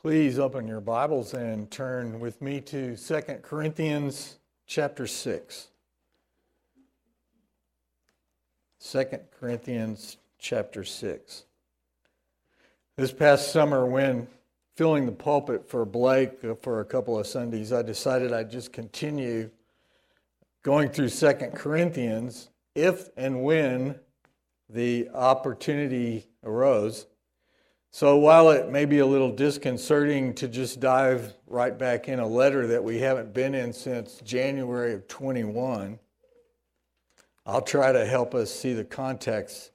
Please open your Bibles and turn with me to 2 Corinthians chapter 6. 2 Corinthians chapter 6. This past summer, when filling the pulpit for Blake uh, for a couple of Sundays, I decided I'd just continue going through 2 Corinthians if and when the opportunity arose. So while it may be a little disconcerting to just dive right back in a letter that we haven't been in since January of 21, I'll try to help us see the context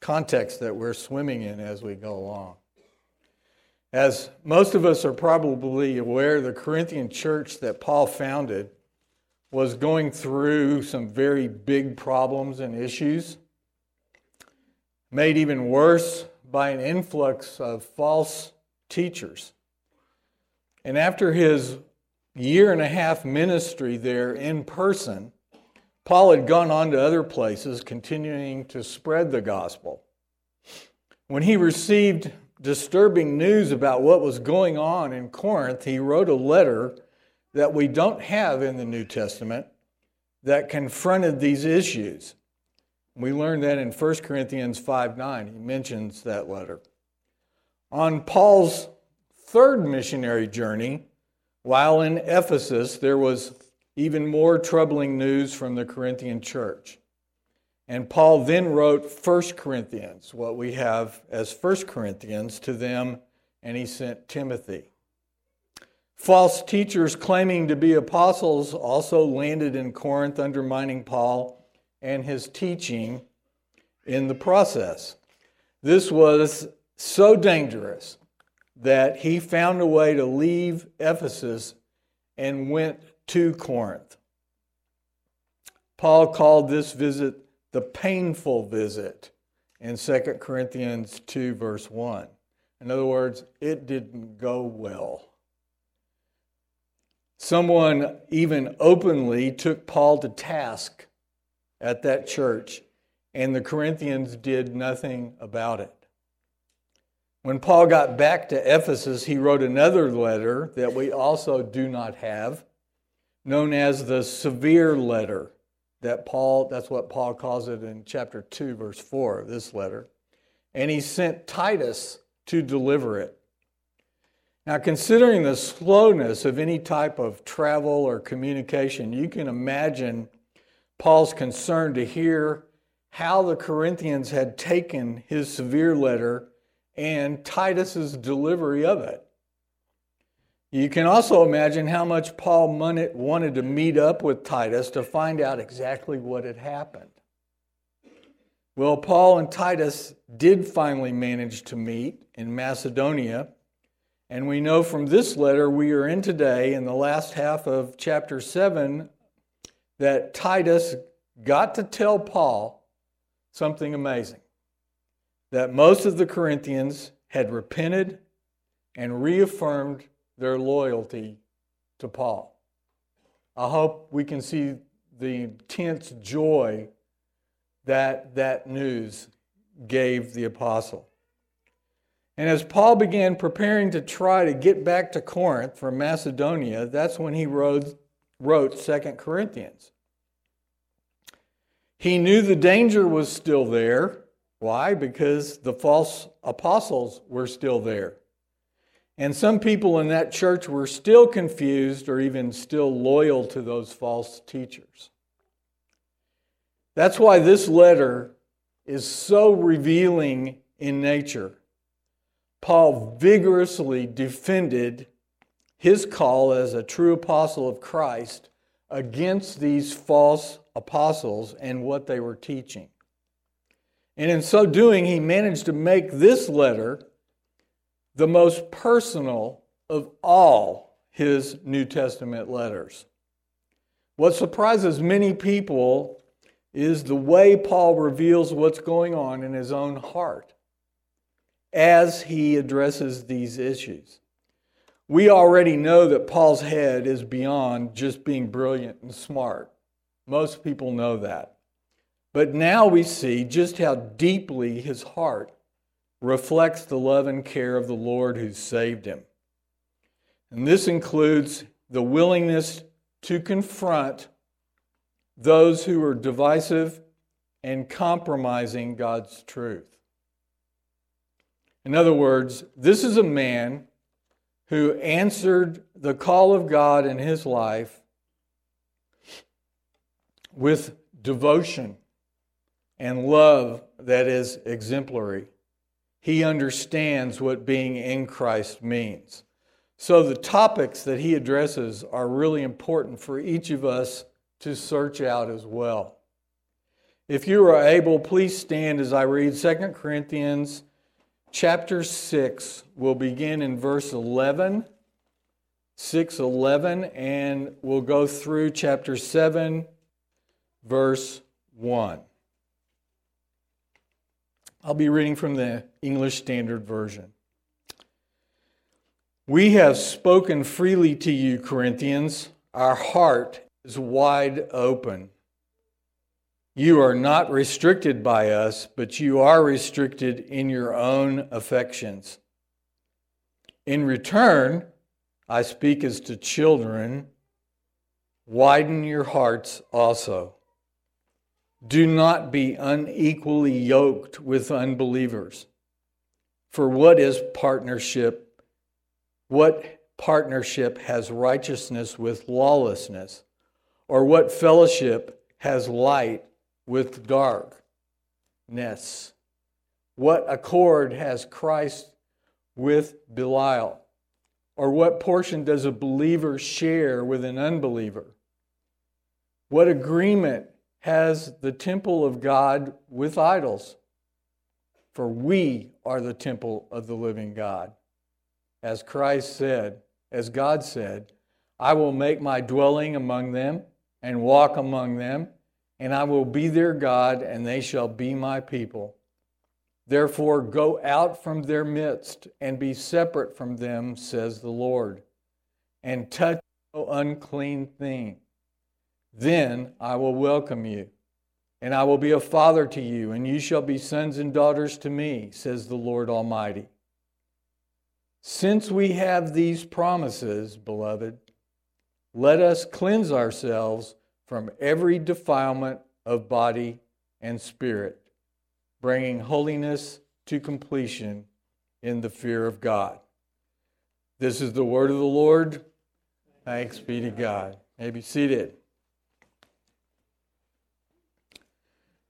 context that we're swimming in as we go along. As most of us are probably aware, the Corinthian church that Paul founded was going through some very big problems and issues, made even worse by an influx of false teachers. And after his year and a half ministry there in person, Paul had gone on to other places, continuing to spread the gospel. When he received disturbing news about what was going on in Corinth, he wrote a letter that we don't have in the New Testament that confronted these issues. We learned that in 1 Corinthians 5 9. He mentions that letter. On Paul's third missionary journey, while in Ephesus, there was even more troubling news from the Corinthian church. And Paul then wrote 1 Corinthians, what we have as 1 Corinthians, to them, and he sent Timothy. False teachers claiming to be apostles also landed in Corinth, undermining Paul and his teaching in the process. This was so dangerous that he found a way to leave Ephesus and went to Corinth. Paul called this visit the painful visit in 2 Corinthians 2, verse 1. In other words, it didn't go well. Someone even openly took Paul to task at that church, and the Corinthians did nothing about it. When Paul got back to Ephesus, he wrote another letter that we also do not have, known as the severe letter. That Paul, that's what Paul calls it in chapter 2, verse 4 of this letter. And he sent Titus to deliver it. Now, considering the slowness of any type of travel or communication, you can imagine Paul's concern to hear how the Corinthians had taken his severe letter and Titus's delivery of it. You can also imagine how much Paul wanted to meet up with Titus to find out exactly what had happened. Well, Paul and Titus did finally manage to meet in Macedonia and we know from this letter we are in today, in the last half of chapter 7, that Titus got to tell Paul something amazing that most of the Corinthians had repented and reaffirmed their loyalty to Paul. I hope we can see the intense joy that that news gave the apostle. And as Paul began preparing to try to get back to Corinth from Macedonia, that's when he wrote, wrote 2 Corinthians. He knew the danger was still there. Why? Because the false apostles were still there. And some people in that church were still confused or even still loyal to those false teachers. That's why this letter is so revealing in nature. Paul vigorously defended his call as a true apostle of Christ against these false apostles and what they were teaching. And in so doing, he managed to make this letter the most personal of all his New Testament letters. What surprises many people is the way Paul reveals what's going on in his own heart as he addresses these issues. We already know that Paul's head is beyond just being brilliant and smart. Most people know that. But now we see just how deeply his heart reflects the love and care of the Lord who saved him. And this includes the willingness to confront those who are divisive and compromising God's truth. In other words, this is a man who answered the call of God in his life with devotion and love that is exemplary. He understands what being in Christ means. So, the topics that he addresses are really important for each of us to search out as well. If you are able, please stand as I read 2 Corinthians chapter 6. We'll begin in verse 11, 6 11, and we'll go through chapter 7, verse 1. I'll be reading from the English Standard Version. We have spoken freely to you, Corinthians. Our heart is wide open. You are not restricted by us, but you are restricted in your own affections. In return, I speak as to children, widen your hearts also. Do not be unequally yoked with unbelievers. For what is partnership? What partnership has righteousness with lawlessness? Or what fellowship has light with darkness? What accord has Christ with Belial? Or what portion does a believer share with an unbeliever? What agreement has the temple of God with idols? For we are the temple of the living God. As Christ said, as God said, I will make my dwelling among them and walk among them, and I will be their God, and they shall be my people. Therefore, go out from their midst and be separate from them, says the Lord, and touch no unclean thing then I will welcome you, and I will be a father to you, and you shall be sons and daughters to me, says the Lord Almighty. Since we have these promises, beloved, let us cleanse ourselves from every defilement of body and spirit, bringing holiness to completion in the fear of God. This is the word of the Lord. Thanks be to God. May be seated.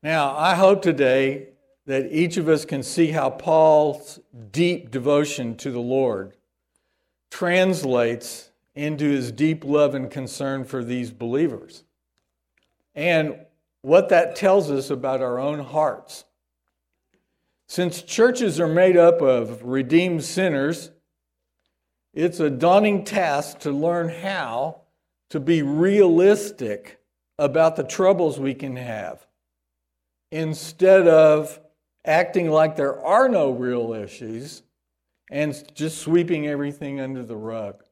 Now, I hope today that each of us can see how Paul's deep devotion to the Lord translates into his deep love and concern for these believers. And what that tells us about our own hearts. Since churches are made up of redeemed sinners, it's a daunting task to learn how to be realistic about the troubles we can have instead of acting like there are no real issues and just sweeping everything under the rug.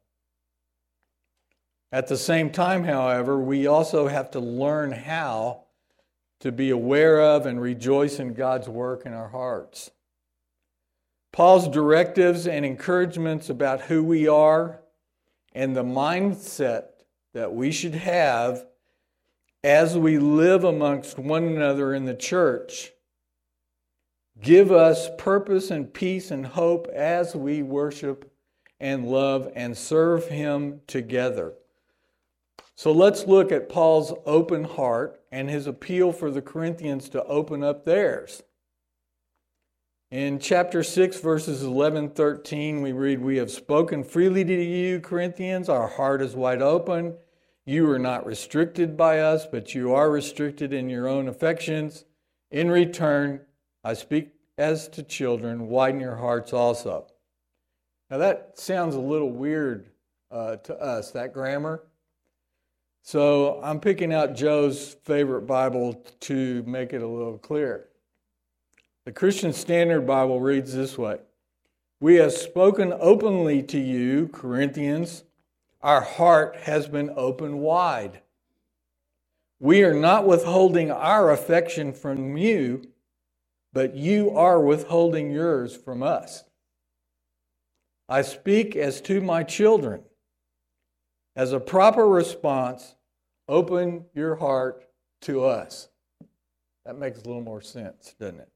At the same time, however, we also have to learn how to be aware of and rejoice in God's work in our hearts. Paul's directives and encouragements about who we are and the mindset that we should have as we live amongst one another in the church, give us purpose and peace and hope as we worship and love and serve Him together. So let's look at Paul's open heart and his appeal for the Corinthians to open up theirs. In chapter 6, verses 11 13, we read, We have spoken freely to you, Corinthians. Our heart is wide open. You are not restricted by us, but you are restricted in your own affections. In return, I speak as to children, widen your hearts also. Now, that sounds a little weird uh, to us, that grammar. So, I'm picking out Joe's favorite Bible to make it a little clearer. The Christian Standard Bible reads this way We have spoken openly to you, Corinthians our heart has been opened wide. We are not withholding our affection from you, but you are withholding yours from us. I speak as to my children. as a proper response, open your heart to us. That makes a little more sense, doesn't it?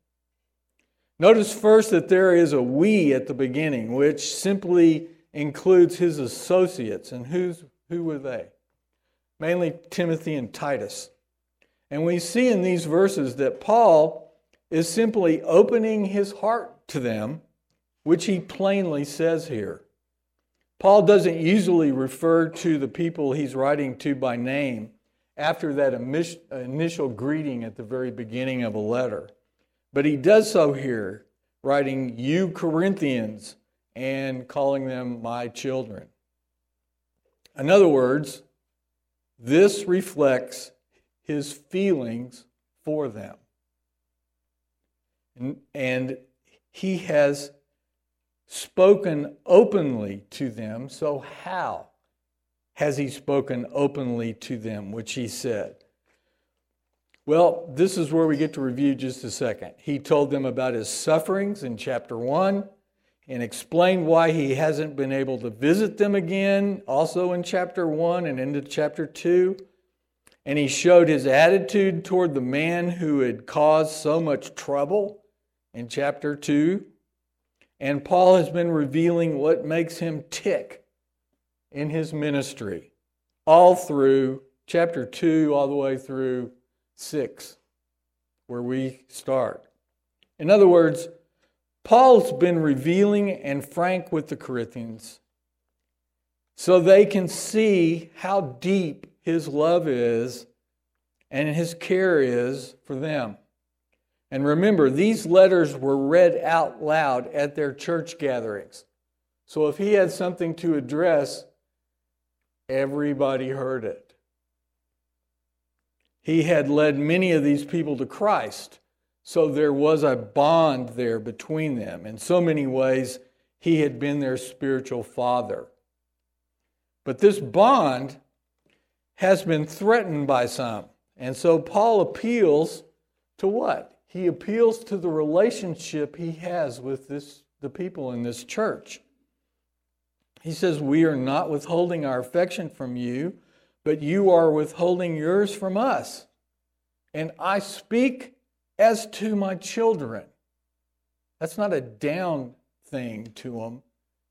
Notice first that there is a we at the beginning, which simply includes his associates. And who's, who were they? Mainly Timothy and Titus. And we see in these verses that Paul is simply opening his heart to them, which he plainly says here. Paul doesn't usually refer to the people he's writing to by name after that initial greeting at the very beginning of a letter. But he does so here, writing, You Corinthians, and calling them my children. In other words, this reflects his feelings for them. And, he has spoken openly to them. So, how has he spoken openly to them, which he said? Well, this is where we get to review just a second. He told them about his sufferings in chapter 1 and explained why he hasn't been able to visit them again, also in chapter 1 and into chapter 2. And he showed his attitude toward the man who had caused so much trouble in chapter 2. And Paul has been revealing what makes him tick in his ministry, all through chapter 2, all the way through 6, where we start. In other words, Paul's been revealing and frank with the Corinthians so they can see how deep his love is and his care is for them. And remember, these letters were read out loud at their church gatherings. So if he had something to address, everybody heard it. He had led many of these people to Christ. So there was a bond there between them. In so many ways, he had been their spiritual father. But this bond has been threatened by some. And so Paul appeals to what? He appeals to the relationship he has with this, the people in this church. He says, We are not withholding our affection from you, but you are withholding yours from us. And I speak as to my children. That's not a down thing to him.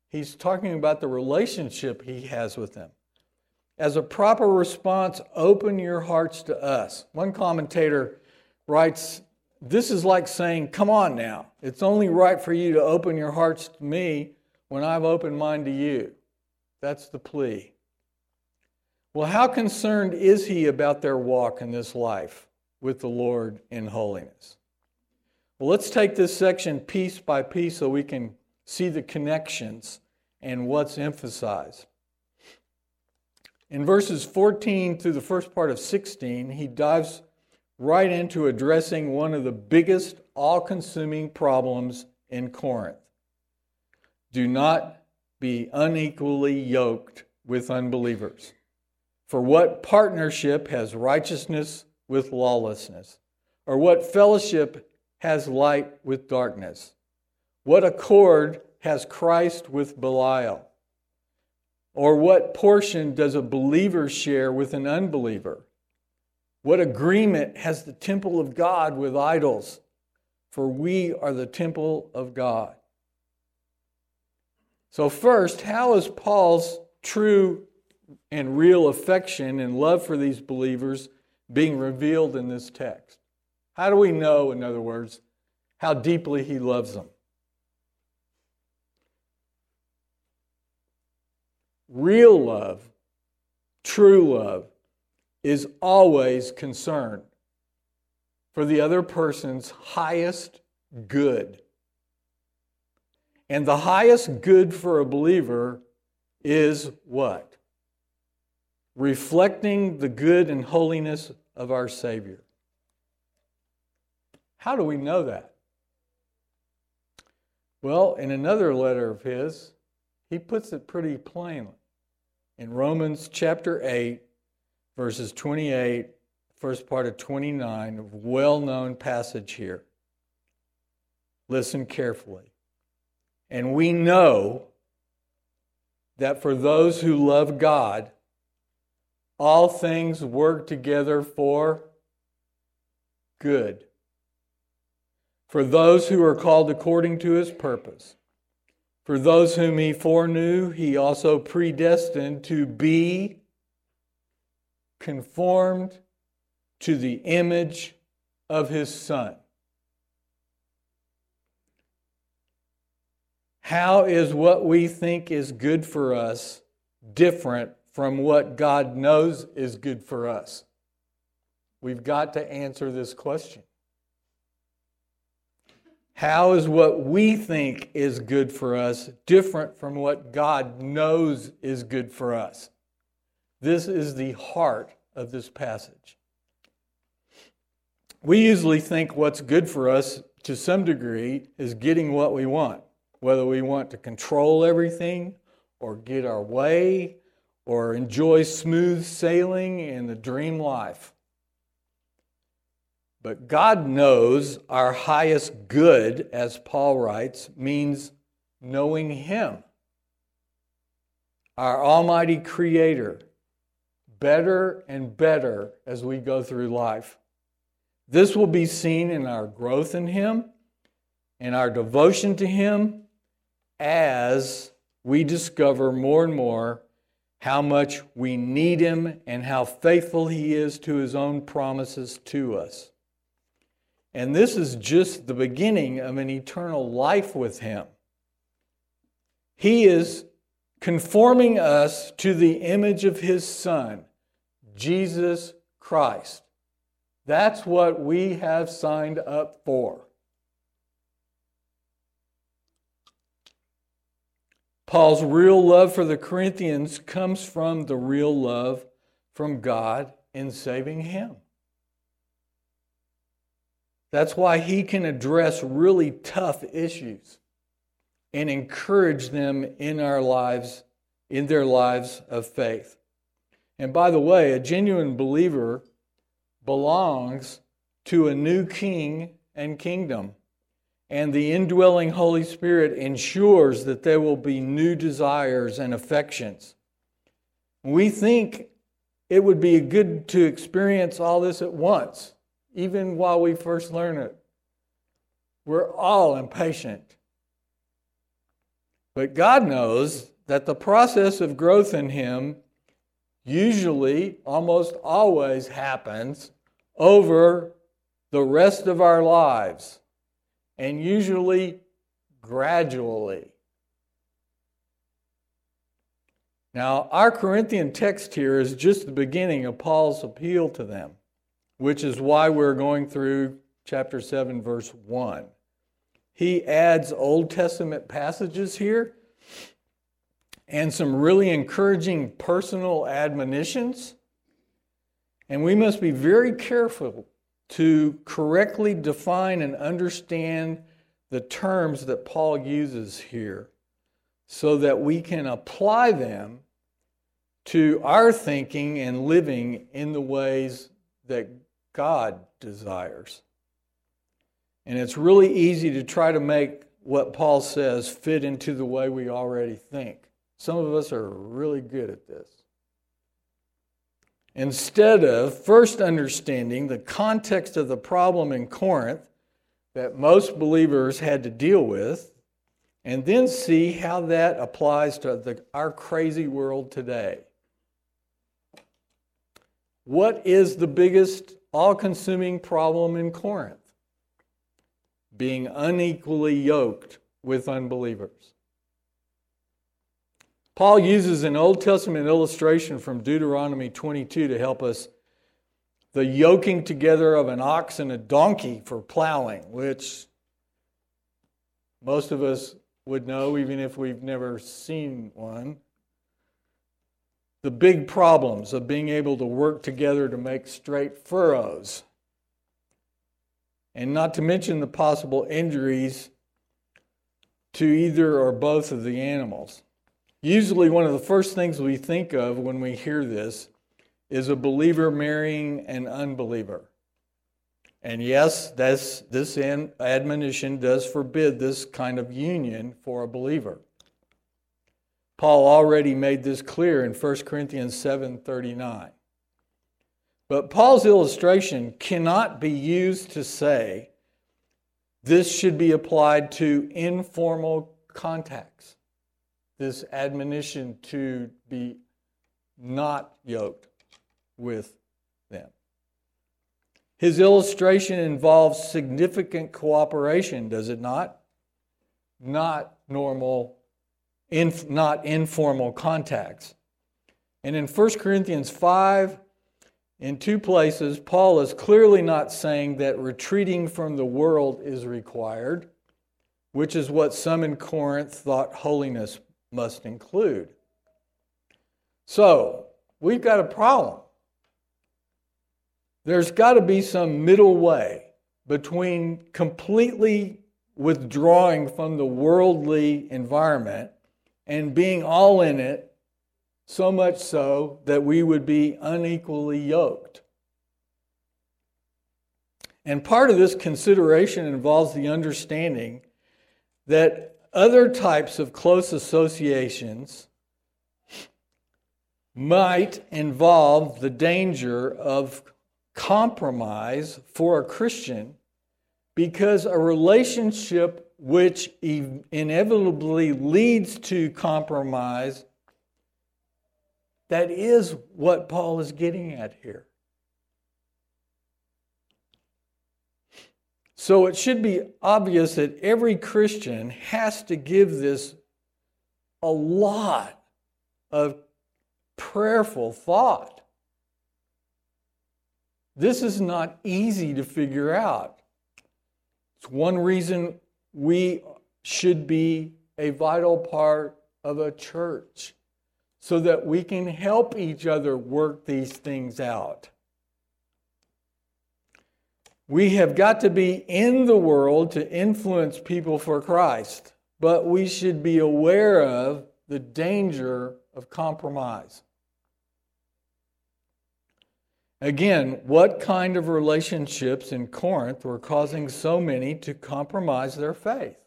He's talking about the relationship he has with them. As a proper response, open your hearts to us. One commentator writes, This is like saying, Come on now. It's only right for you to open your hearts to me when I've opened mine to you. That's the plea. Well, how concerned is he about their walk in this life with the Lord in holiness? Well, let's take this section piece by piece so we can see the connections and what's emphasized. In verses 14 through the first part of 16, he dives right into addressing one of the biggest, all consuming problems in Corinth. Do not be unequally yoked with unbelievers. For what partnership has righteousness with lawlessness? Or what fellowship has light with darkness? What accord has Christ with Belial? Or what portion does a believer share with an unbeliever? What agreement has the temple of God with idols? For we are the temple of God. So, first, how is Paul's true and real affection and love for these believers being revealed in this text? How do we know, in other words, how deeply he loves them? Real love, true love, is always concerned for the other person's highest good. And the highest good for a believer is what? Reflecting the good and holiness of our Savior. How do we know that? Well, in another letter of his, he puts it pretty plainly in Romans chapter 8, verses 28, first part of 29, a well known passage here. Listen carefully. And we know that for those who love God, all things work together for good. For those who are called according to his purpose. For those whom he foreknew, he also predestined to be conformed to the image of his Son. How is what we think is good for us different from what God knows is good for us? We've got to answer this question. How is what we think is good for us different from what God knows is good for us? This is the heart of this passage. We usually think what's good for us to some degree is getting what we want, whether we want to control everything or get our way or enjoy smooth sailing in the dream life. But God knows our highest good, as Paul writes, means knowing Him, our Almighty Creator, better and better as we go through life. This will be seen in our growth in Him in our devotion to Him as we discover more and more how much we need Him and how faithful He is to His own promises to us. And this is just the beginning of an eternal life with Him. He is conforming us to the image of His Son, Jesus Christ. That's what we have signed up for. Paul's real love for the Corinthians comes from the real love from God in saving him. That's why he can address really tough issues and encourage them in our lives, in their lives of faith. And by the way, a genuine believer belongs to a new king and kingdom. And the indwelling Holy Spirit ensures that there will be new desires and affections. We think it would be good to experience all this at once even while we first learn it. We're all impatient. But God knows that the process of growth in Him usually, almost always happens over the rest of our lives, and usually gradually. Now, our Corinthian text here is just the beginning of Paul's appeal to them which is why we're going through chapter 7, verse 1. He adds Old Testament passages here and some really encouraging personal admonitions. And we must be very careful to correctly define and understand the terms that Paul uses here so that we can apply them to our thinking and living in the ways that God desires. And it's really easy to try to make what Paul says fit into the way we already think. Some of us are really good at this. Instead of first understanding the context of the problem in Corinth that most believers had to deal with, and then see how that applies to the, our crazy world today. What is the biggest all consuming problem in Corinth being unequally yoked with unbelievers. Paul uses an Old Testament illustration from Deuteronomy 22 to help us the yoking together of an ox and a donkey for plowing, which most of us would know even if we've never seen one the big problems of being able to work together to make straight furrows. And not to mention the possible injuries to either or both of the animals. Usually, one of the first things we think of when we hear this is a believer marrying an unbeliever. And yes, this, this admonition does forbid this kind of union for a believer. Paul already made this clear in 1 Corinthians 7:39. But Paul's illustration cannot be used to say this should be applied to informal contacts. This admonition to be not yoked with them. His illustration involves significant cooperation, does it not? Not normal, inf- not informal contacts. And in 1 Corinthians 5, in two places, Paul is clearly not saying that retreating from the world is required, which is what some in Corinth thought holiness must include. So, we've got a problem. There's got to be some middle way between completely withdrawing from the worldly environment and being all in it, so much so that we would be unequally yoked. And part of this consideration involves the understanding that other types of close associations might involve the danger of compromise for a Christian because a relationship which inevitably leads to compromise that is what Paul is getting at here. So it should be obvious that every Christian has to give this a lot of prayerful thought. This is not easy to figure out. It's one reason we should be a vital part of a church so that we can help each other work these things out. We have got to be in the world to influence people for Christ, but we should be aware of the danger of compromise. Again, what kind of relationships in Corinth were causing so many to compromise their faith?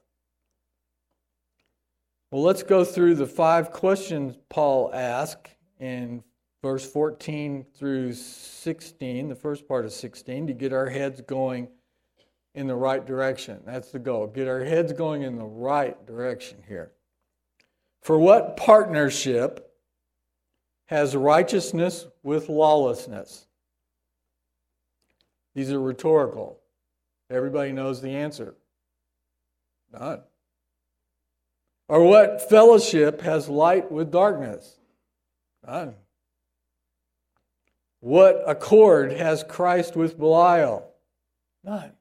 Well, let's go through the five questions Paul asked in verse 14 through 16, the first part of 16, to get our heads going in the right direction. That's the goal. Get our heads going in the right direction here. For what partnership has righteousness with lawlessness? These are rhetorical. Everybody knows the answer. None. Or what fellowship has light with darkness? None. What accord has Christ with Belial? None.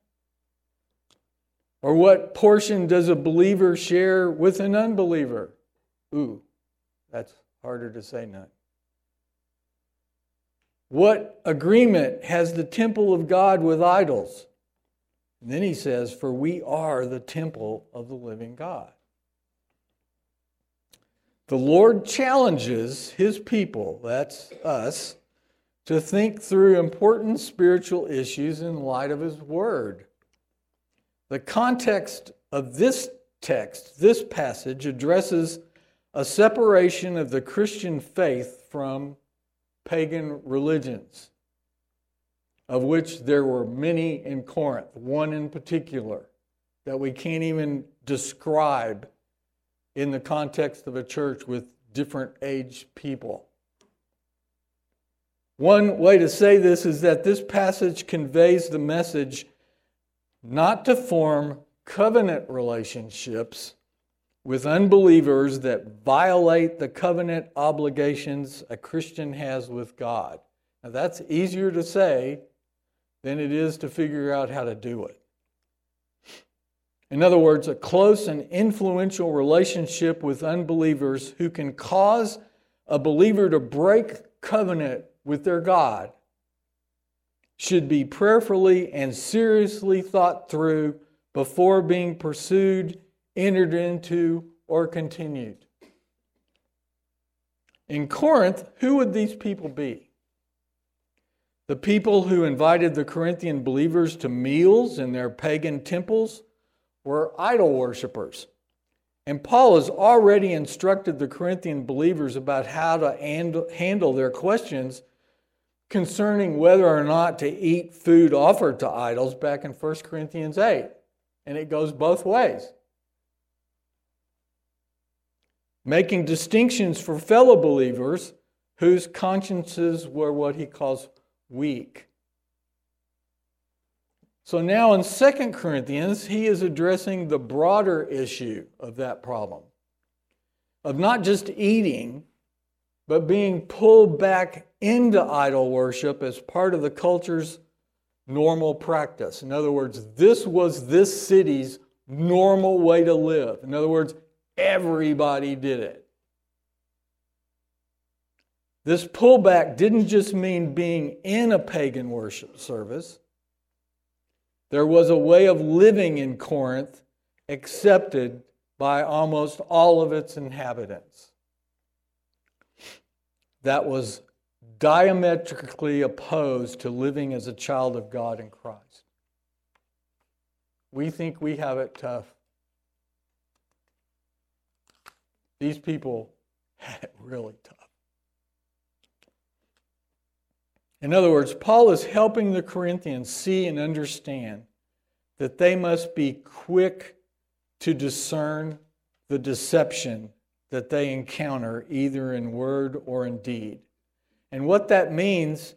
Or what portion does a believer share with an unbeliever? Ooh, that's harder to say none. What agreement has the temple of God with idols? And then he says, For we are the temple of the living God. The Lord challenges his people, that's us, to think through important spiritual issues in light of his word. The context of this text, this passage, addresses a separation of the Christian faith from pagan religions, of which there were many in Corinth, one in particular that we can't even describe in the context of a church with different age people. One way to say this is that this passage conveys the message not to form covenant relationships with unbelievers that violate the covenant obligations a Christian has with God. Now, that's easier to say than it is to figure out how to do it. In other words, a close and influential relationship with unbelievers who can cause a believer to break covenant with their God should be prayerfully and seriously thought through before being pursued entered into, or continued. In Corinth, who would these people be? The people who invited the Corinthian believers to meals in their pagan temples were idol worshippers. And Paul has already instructed the Corinthian believers about how to handle their questions concerning whether or not to eat food offered to idols back in 1 Corinthians 8. And it goes both ways. Making distinctions for fellow believers whose consciences were what he calls weak. So now in 2 Corinthians, he is addressing the broader issue of that problem of not just eating, but being pulled back into idol worship as part of the culture's normal practice. In other words, this was this city's normal way to live. In other words, everybody did it. This pullback didn't just mean being in a pagan worship service. There was a way of living in Corinth accepted by almost all of its inhabitants that was diametrically opposed to living as a child of God in Christ. We think we have it tough. These people had it really tough. In other words, Paul is helping the Corinthians see and understand that they must be quick to discern the deception that they encounter, either in word or in deed. And what that means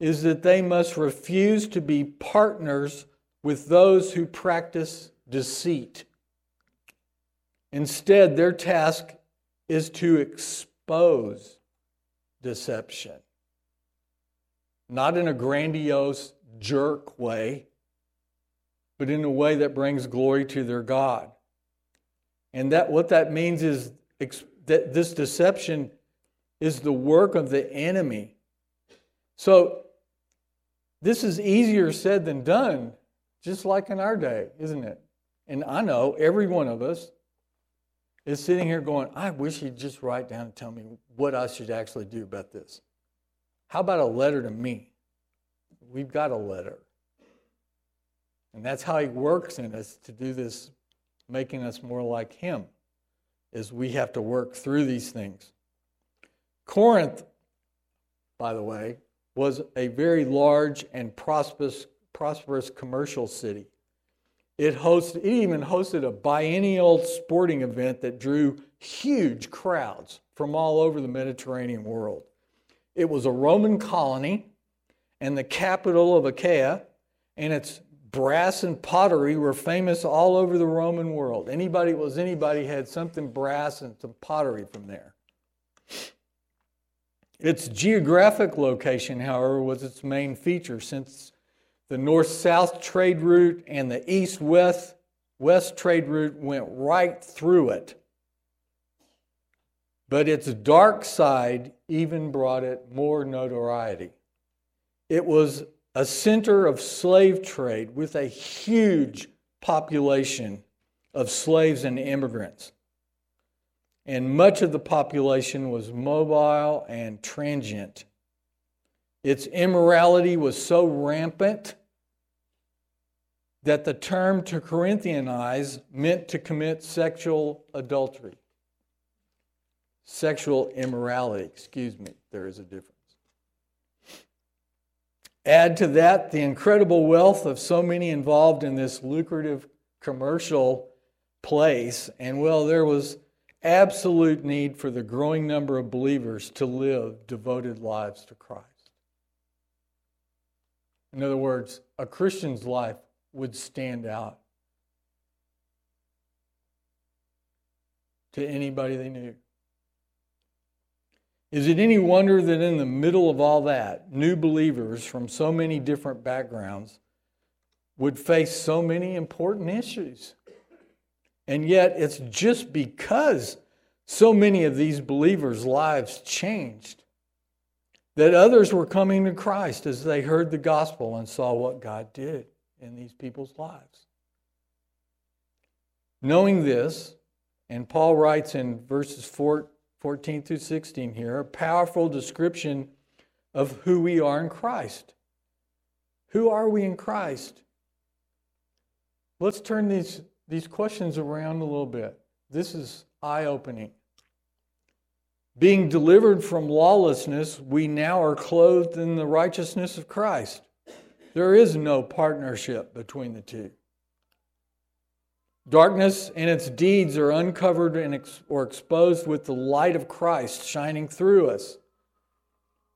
is that they must refuse to be partners with those who practice deceit. Instead, their task is to expose deception not in a grandiose jerk way, but in a way that brings glory to their God. And that what that means is that this deception is the work of the enemy. So this is easier said than done, just like in our day, isn't it? And I know every one of us is sitting here going, I wish he'd just write down and tell me what I should actually do about this. How about a letter to me? We've got a letter. And that's how he works in us to do this, making us more like him, is we have to work through these things. Corinth, by the way, was a very large and prosperous, prosperous commercial city. It hosted, it even hosted a biennial sporting event that drew huge crowds from all over the Mediterranean world. It was a Roman colony and the capital of Achaia, and its brass and pottery were famous all over the Roman world. Anybody was anybody had something brass and some pottery from there. Its geographic location, however, was its main feature since the north south trade route and the east west west trade route went right through it. But its dark side even brought it more notoriety. It was a center of slave trade with a huge population of slaves and immigrants. And much of the population was mobile and transient. Its immorality was so rampant that the term to Corinthianize meant to commit sexual adultery. Sexual immorality, excuse me, there is a difference. Add to that the incredible wealth of so many involved in this lucrative commercial place, and well, there was absolute need for the growing number of believers to live devoted lives to Christ. In other words, a Christian's life would stand out to anybody they knew. Is it any wonder that in the middle of all that, new believers from so many different backgrounds would face so many important issues? And yet, it's just because so many of these believers' lives changed that others were coming to Christ as they heard the gospel and saw what God did in these people's lives. Knowing this, and Paul writes in verses 4, 14 through 16 here, a powerful description of who we are in Christ. Who are we in Christ? Let's turn these, these questions around a little bit. This is eye opening. Being delivered from lawlessness, we now are clothed in the righteousness of Christ. There is no partnership between the two. Darkness and its deeds are uncovered and ex- or exposed with the light of Christ shining through us.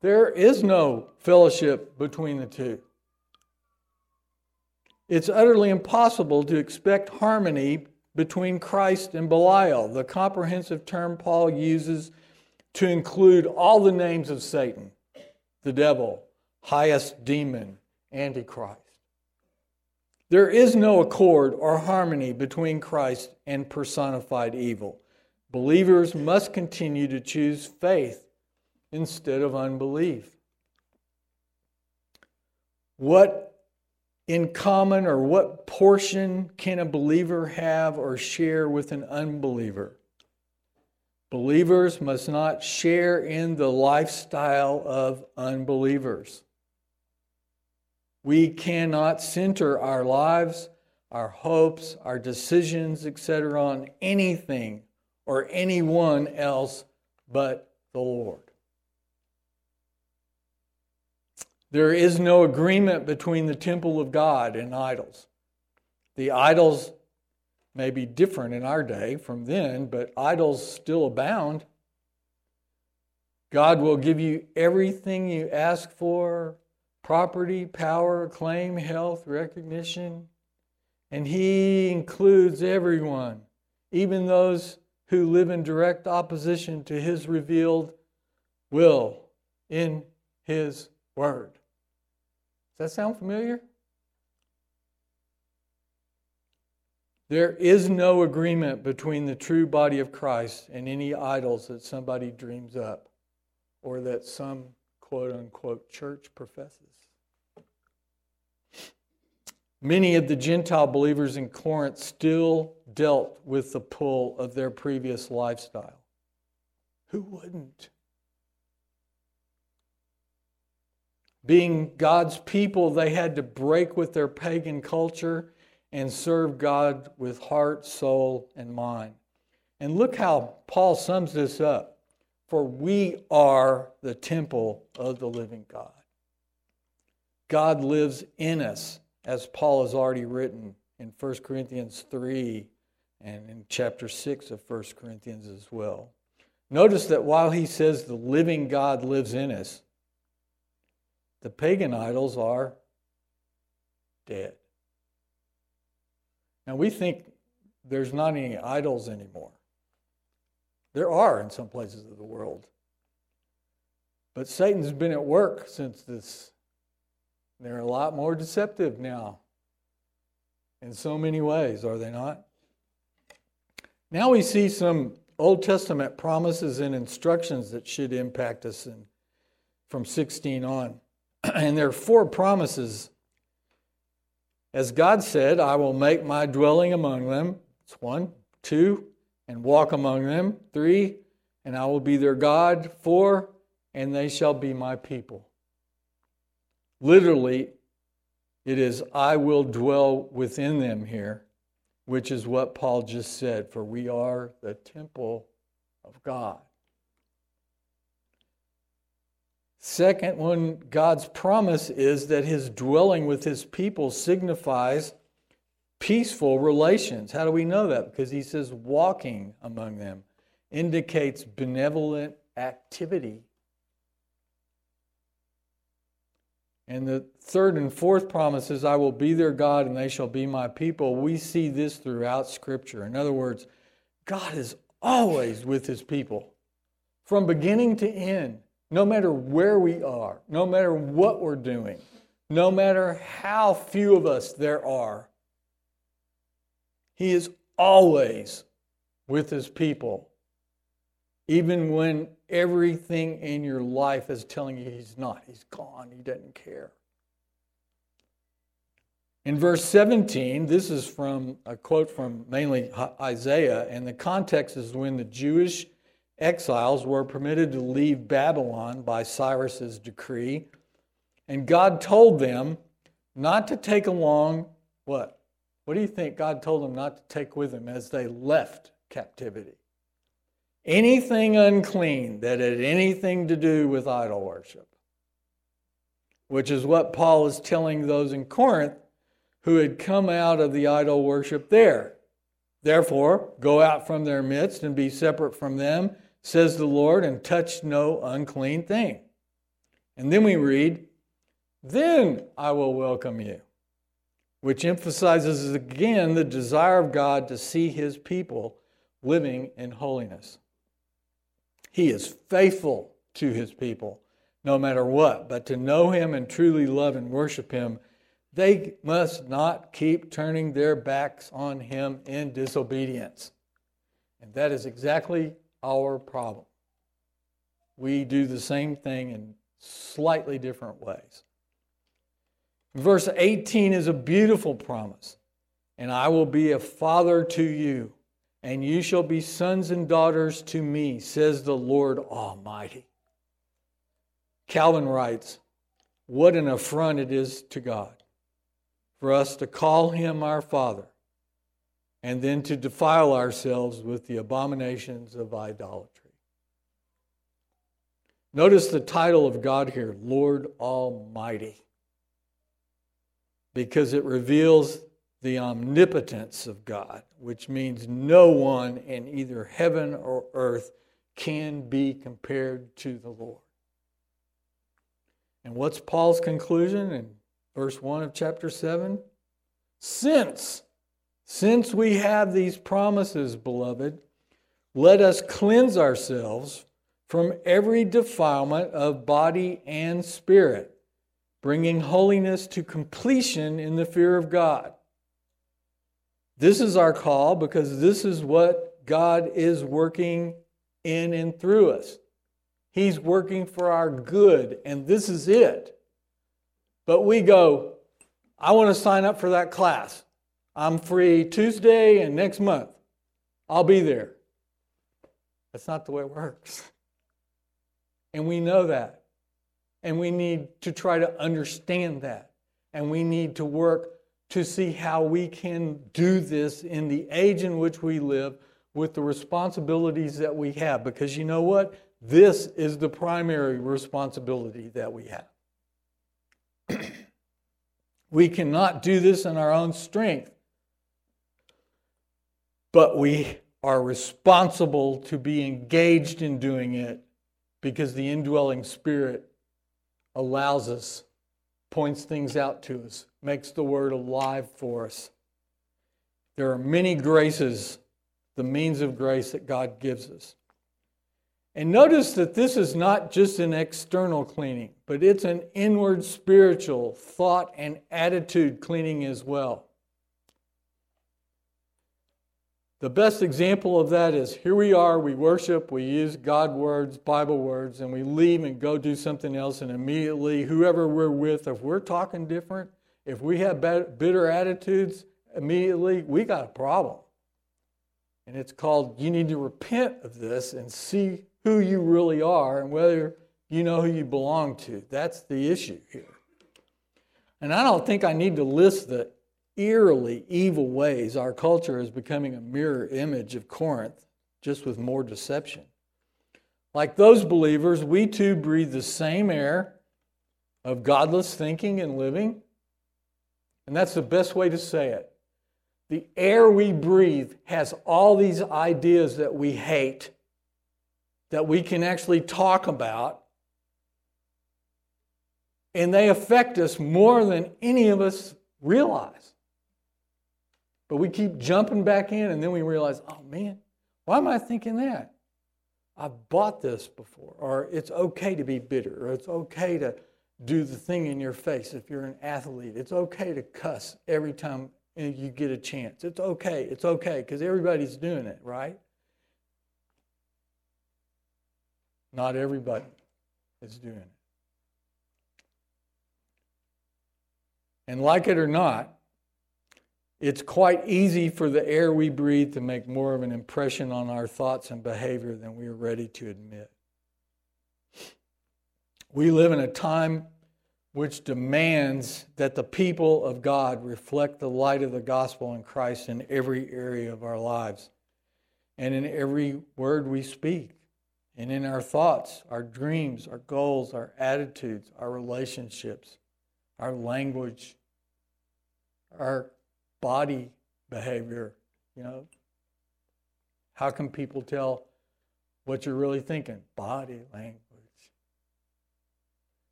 There is no fellowship between the two. It's utterly impossible to expect harmony between Christ and Belial, the comprehensive term Paul uses to include all the names of Satan, the devil, highest demon, Antichrist. There is no accord or harmony between Christ and personified evil. Believers must continue to choose faith instead of unbelief. What in common or what portion can a believer have or share with an unbeliever? Believers must not share in the lifestyle of unbelievers. We cannot center our lives, our hopes, our decisions, etc., on anything or anyone else but the Lord. There is no agreement between the temple of God and idols. The idols may be different in our day from then, but idols still abound. God will give you everything you ask for property, power, claim, health, recognition. And He includes everyone, even those who live in direct opposition to His revealed will in His Word. Does that sound familiar? There is no agreement between the true body of Christ and any idols that somebody dreams up or that some quote unquote church professes. Many of the Gentile believers in Corinth still dealt with the pull of their previous lifestyle. Who wouldn't? Being God's people, they had to break with their pagan culture and serve God with heart, soul, and mind. And look how Paul sums this up. For we are the temple of the living God. God lives in us, as Paul has already written in 1 Corinthians 3 and in chapter 6 of 1 Corinthians as well. Notice that while he says the living God lives in us, the pagan idols are dead. Now, we think there's not any idols anymore. There are in some places of the world. But Satan's been at work since this. They're a lot more deceptive now in so many ways, are they not? Now we see some Old Testament promises and instructions that should impact us in, from 16 on. and there are four promises as God said, I will make my dwelling among them. It's one. Two, and walk among them. Three, and I will be their God. Four, and they shall be my people. Literally, it is, I will dwell within them here, which is what Paul just said, for we are the temple of God. Second one, God's promise is that his dwelling with his people signifies peaceful relations. How do we know that? Because he says walking among them indicates benevolent activity. And the third and fourth promises, I will be their God and they shall be my people. We see this throughout Scripture. In other words, God is always with his people from beginning to end no matter where we are, no matter what we're doing, no matter how few of us there are, He is always with His people, even when everything in your life is telling you He's not. He's gone, He doesn't care. In verse 17, this is from a quote from mainly Isaiah, and the context is when the Jewish exiles were permitted to leave Babylon by Cyrus's decree, and God told them not to take along what? What do you think God told them not to take with them as they left captivity? anything unclean that had anything to do with idol worship, which is what Paul is telling those in Corinth who had come out of the idol worship there. Therefore, go out from their midst and be separate from them, says the Lord, and touch no unclean thing. And then we read, Then I will welcome you, which emphasizes again the desire of God to see his people living in holiness. He is faithful to his people no matter what, but to know him and truly love and worship him they must not keep turning their backs on him in disobedience. And that is exactly our problem. We do the same thing in slightly different ways. Verse 18 is a beautiful promise. And I will be a father to you, and you shall be sons and daughters to me, says the Lord Almighty. Calvin writes, What an affront it is to God for us to call him our Father and then to defile ourselves with the abominations of idolatry. Notice the title of God here, Lord Almighty, because it reveals the omnipotence of God, which means no one in either heaven or earth can be compared to the Lord. And what's Paul's conclusion in verse 1 of chapter 7. Since, since we have these promises, beloved, let us cleanse ourselves from every defilement of body and spirit, bringing holiness to completion in the fear of God. This is our call because this is what God is working in and through us. He's working for our good, and this is it. But we go, I want to sign up for that class. I'm free Tuesday and next month. I'll be there. That's not the way it works. And we know that. And we need to try to understand that. And we need to work to see how we can do this in the age in which we live with the responsibilities that we have. Because you know what? This is the primary responsibility that we have. we cannot do this in our own strength, but we are responsible to be engaged in doing it because the indwelling spirit allows us, points things out to us, makes the word alive for us. There are many graces, the means of grace that God gives us. And notice that this is not just an external cleaning, but it's an inward spiritual thought and attitude cleaning as well. The best example of that is here we are, we worship, we use God words, Bible words, and we leave and go do something else, and immediately, whoever we're with, if we're talking different, if we have bitter attitudes, immediately we got a problem. And it's called you need to repent of this and see who you really are and whether you know who you belong to. That's the issue here. And I don't think I need to list the eerily evil ways our culture is becoming a mirror image of Corinth, just with more deception. Like those believers, we too breathe the same air of godless thinking and living. And that's the best way to say it. The air we breathe has all these ideas that we hate that we can actually talk about. And they affect us more than any of us realize. But we keep jumping back in, and then we realize, oh man, why am I thinking that? I've bought this before. Or it's okay to be bitter, or it's okay to do the thing in your face if you're an athlete. It's okay to cuss every time you get a chance. It's okay. It's okay because everybody's doing it, right? Not everybody is doing it. And like it or not, it's quite easy for the air we breathe to make more of an impression on our thoughts and behavior than we are ready to admit. We live in a time which demands that the people of God reflect the light of the gospel in Christ in every area of our lives. and in every word we speak, and in our thoughts, our dreams, our goals, our attitudes, our relationships, our language, our body behavior. You know, how can people tell what you're really thinking? Body language.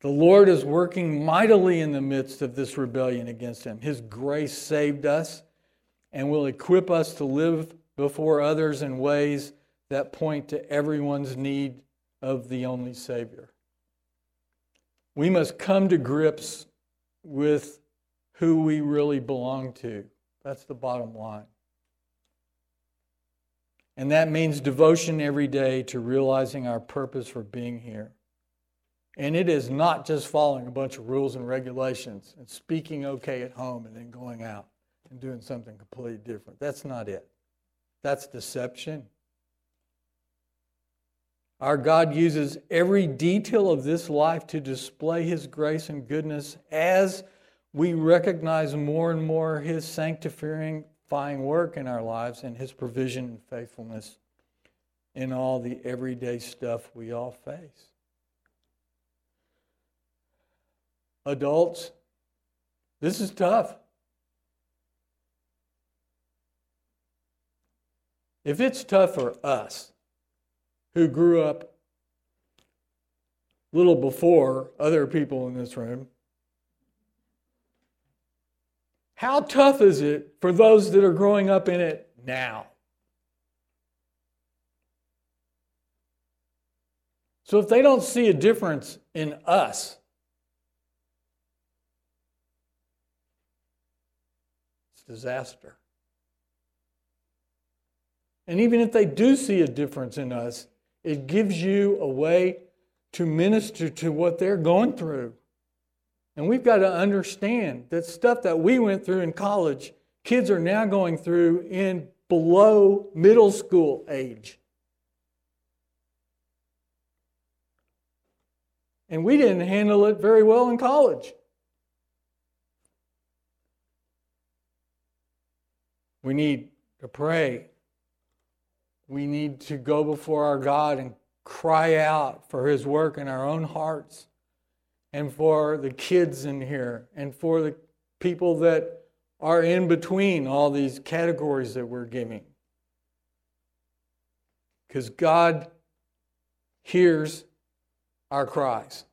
The Lord is working mightily in the midst of this rebellion against Him. His grace saved us and will equip us to live before others in ways that point to everyone's need of the only Savior. We must come to grips with who we really belong to. That's the bottom line. And that means devotion every day to realizing our purpose for being here. And it is not just following a bunch of rules and regulations and speaking okay at home and then going out and doing something completely different. That's not it. That's deception. Our God uses every detail of this life to display His grace and goodness as we recognize more and more His sanctifying work in our lives and His provision and faithfulness in all the everyday stuff we all face. Adults, this is tough. If it's tough for us who grew up a little before other people in this room, how tough is it for those that are growing up in it now? So if they don't see a difference in us, it's disaster. And even if they do see a difference in us, it gives you a way to minister to what they're going through. And we've got to understand that stuff that we went through in college, kids are now going through in below middle school age. And we didn't handle it very well in college. We need to pray we need to go before our God and cry out for His work in our own hearts and for the kids in here and for the people that are in between all these categories that we're giving. Because God hears our cries.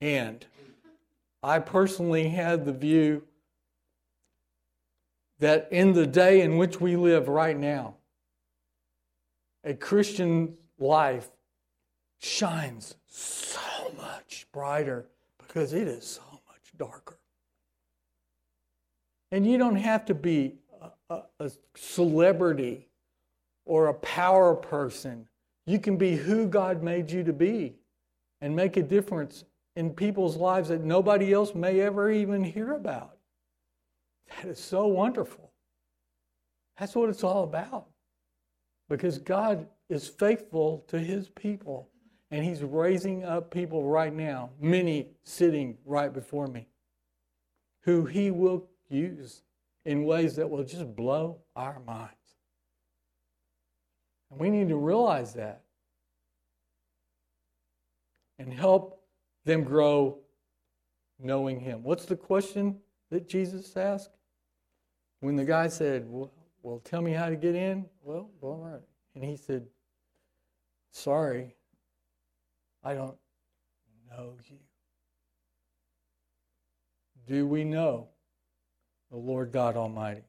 And I personally had the view that in the day in which we live right now, a Christian life shines so much brighter because it is so much darker. And you don't have to be a, a, a celebrity or a power person. You can be who God made you to be and make a difference in people's lives that nobody else may ever even hear about. That is so wonderful. That's what it's all about. Because God is faithful to his people. And he's raising up people right now, many sitting right before me, who he will use in ways that will just blow our minds. And we need to realize that and help them grow knowing him. What's the question that Jesus asked? When the guy said, well, well, tell me how to get in. Well, all right. And he said, Sorry, I don't know you. Do we know the Lord God Almighty?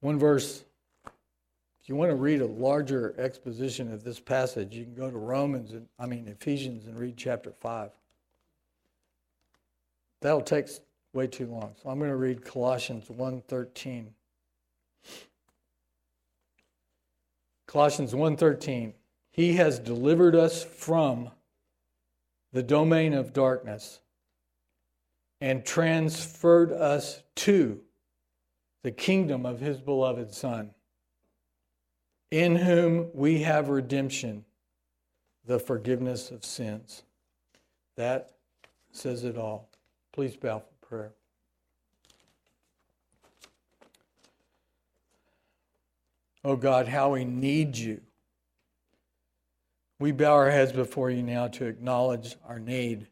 One verse, if you want to read a larger exposition of this passage, you can go to Romans, and, I mean Ephesians, and read chapter 5. That'll take way too long. So I'm going to read Colossians 1:13. Colossians 1:13. He has delivered us from the domain of darkness and transferred us to the kingdom of his beloved son in whom we have redemption the forgiveness of sins that says it all please bow for prayer. Oh God, how we need you. We bow our heads before you now to acknowledge our need.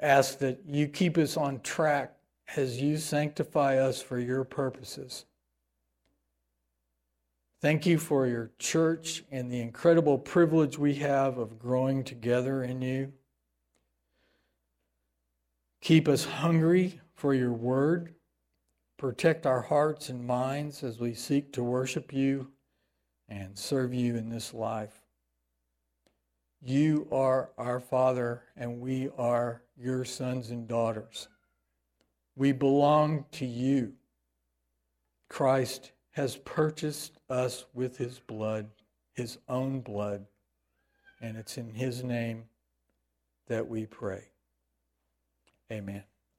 Ask that you keep us on track as you sanctify us for your purposes. Thank you for your church and the incredible privilege we have of growing together in you. Keep us hungry for your word. Protect our hearts and minds as we seek to worship you and serve you in this life. You are our Father, and we are your sons and daughters. We belong to you. Christ has purchased us with his blood, his own blood, and it's in his name that we pray. Amen.